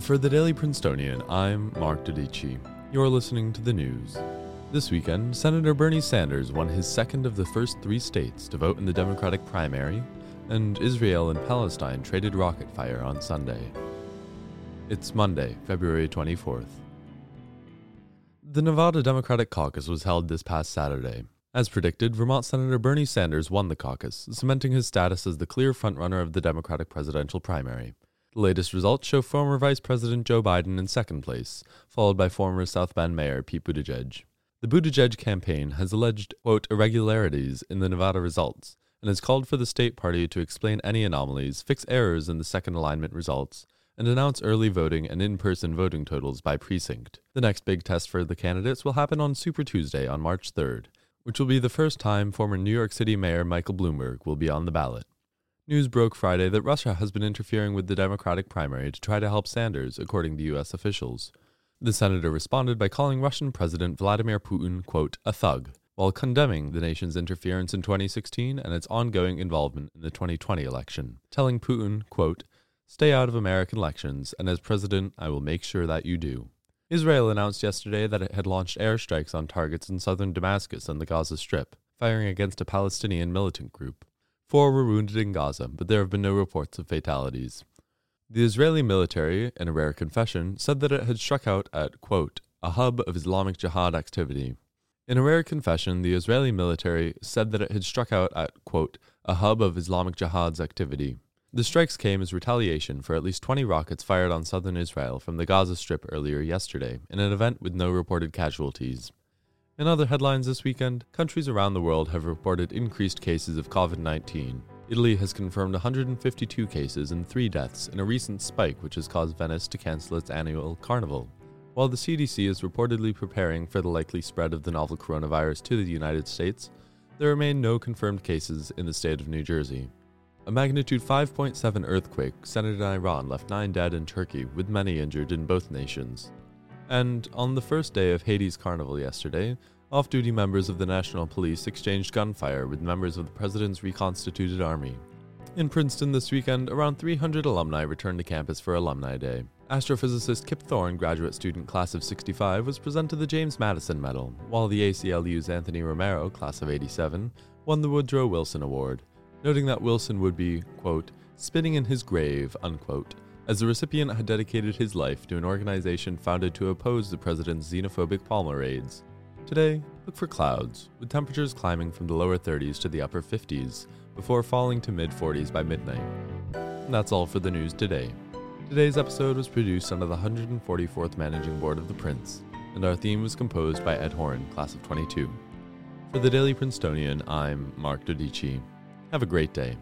For the Daily Princetonian, I'm Mark Dodici. You're listening to the news. This weekend, Senator Bernie Sanders won his second of the first three states to vote in the Democratic primary, and Israel and Palestine traded rocket fire on Sunday. It's Monday, February 24th. The Nevada Democratic Caucus was held this past Saturday. As predicted, Vermont Senator Bernie Sanders won the caucus, cementing his status as the clear frontrunner of the Democratic presidential primary. The latest results show former Vice President Joe Biden in second place, followed by former South Bend Mayor Pete Buttigieg. The Buttigieg campaign has alleged, quote, irregularities in the Nevada results and has called for the state party to explain any anomalies, fix errors in the second alignment results, and announce early voting and in person voting totals by precinct. The next big test for the candidates will happen on Super Tuesday on March 3rd, which will be the first time former New York City Mayor Michael Bloomberg will be on the ballot. News broke Friday that Russia has been interfering with the Democratic primary to try to help Sanders, according to U.S. officials. The senator responded by calling Russian President Vladimir Putin, quote, a thug, while condemning the nation's interference in 2016 and its ongoing involvement in the 2020 election, telling Putin, quote, stay out of American elections, and as president, I will make sure that you do. Israel announced yesterday that it had launched airstrikes on targets in southern Damascus and the Gaza Strip, firing against a Palestinian militant group. Four were wounded in Gaza, but there have been no reports of fatalities. The Israeli military, in a rare confession, said that it had struck out at, quote, a hub of Islamic Jihad activity. In a rare confession, the Israeli military said that it had struck out at, quote, a hub of Islamic Jihad's activity. The strikes came as retaliation for at least 20 rockets fired on southern Israel from the Gaza Strip earlier yesterday, in an event with no reported casualties. In other headlines this weekend, countries around the world have reported increased cases of COVID 19. Italy has confirmed 152 cases and three deaths in a recent spike which has caused Venice to cancel its annual carnival. While the CDC is reportedly preparing for the likely spread of the novel coronavirus to the United States, there remain no confirmed cases in the state of New Jersey. A magnitude 5.7 earthquake centered in Iran left nine dead in Turkey, with many injured in both nations. And on the first day of Haiti's carnival yesterday, off duty members of the National Police exchanged gunfire with members of the President's reconstituted army. In Princeton this weekend, around 300 alumni returned to campus for Alumni Day. Astrophysicist Kip Thorne, graduate student class of 65, was presented the James Madison Medal, while the ACLU's Anthony Romero, class of 87, won the Woodrow Wilson Award, noting that Wilson would be, quote, spinning in his grave, unquote, as the recipient had dedicated his life to an organization founded to oppose the president's xenophobic Palmer raids. Today, look for clouds, with temperatures climbing from the lower 30s to the upper 50s, before falling to mid 40s by midnight. And that's all for the news today. Today's episode was produced under the 144th Managing Board of the Prince, and our theme was composed by Ed Horan, class of 22. For the Daily Princetonian, I'm Mark Dodici. Have a great day.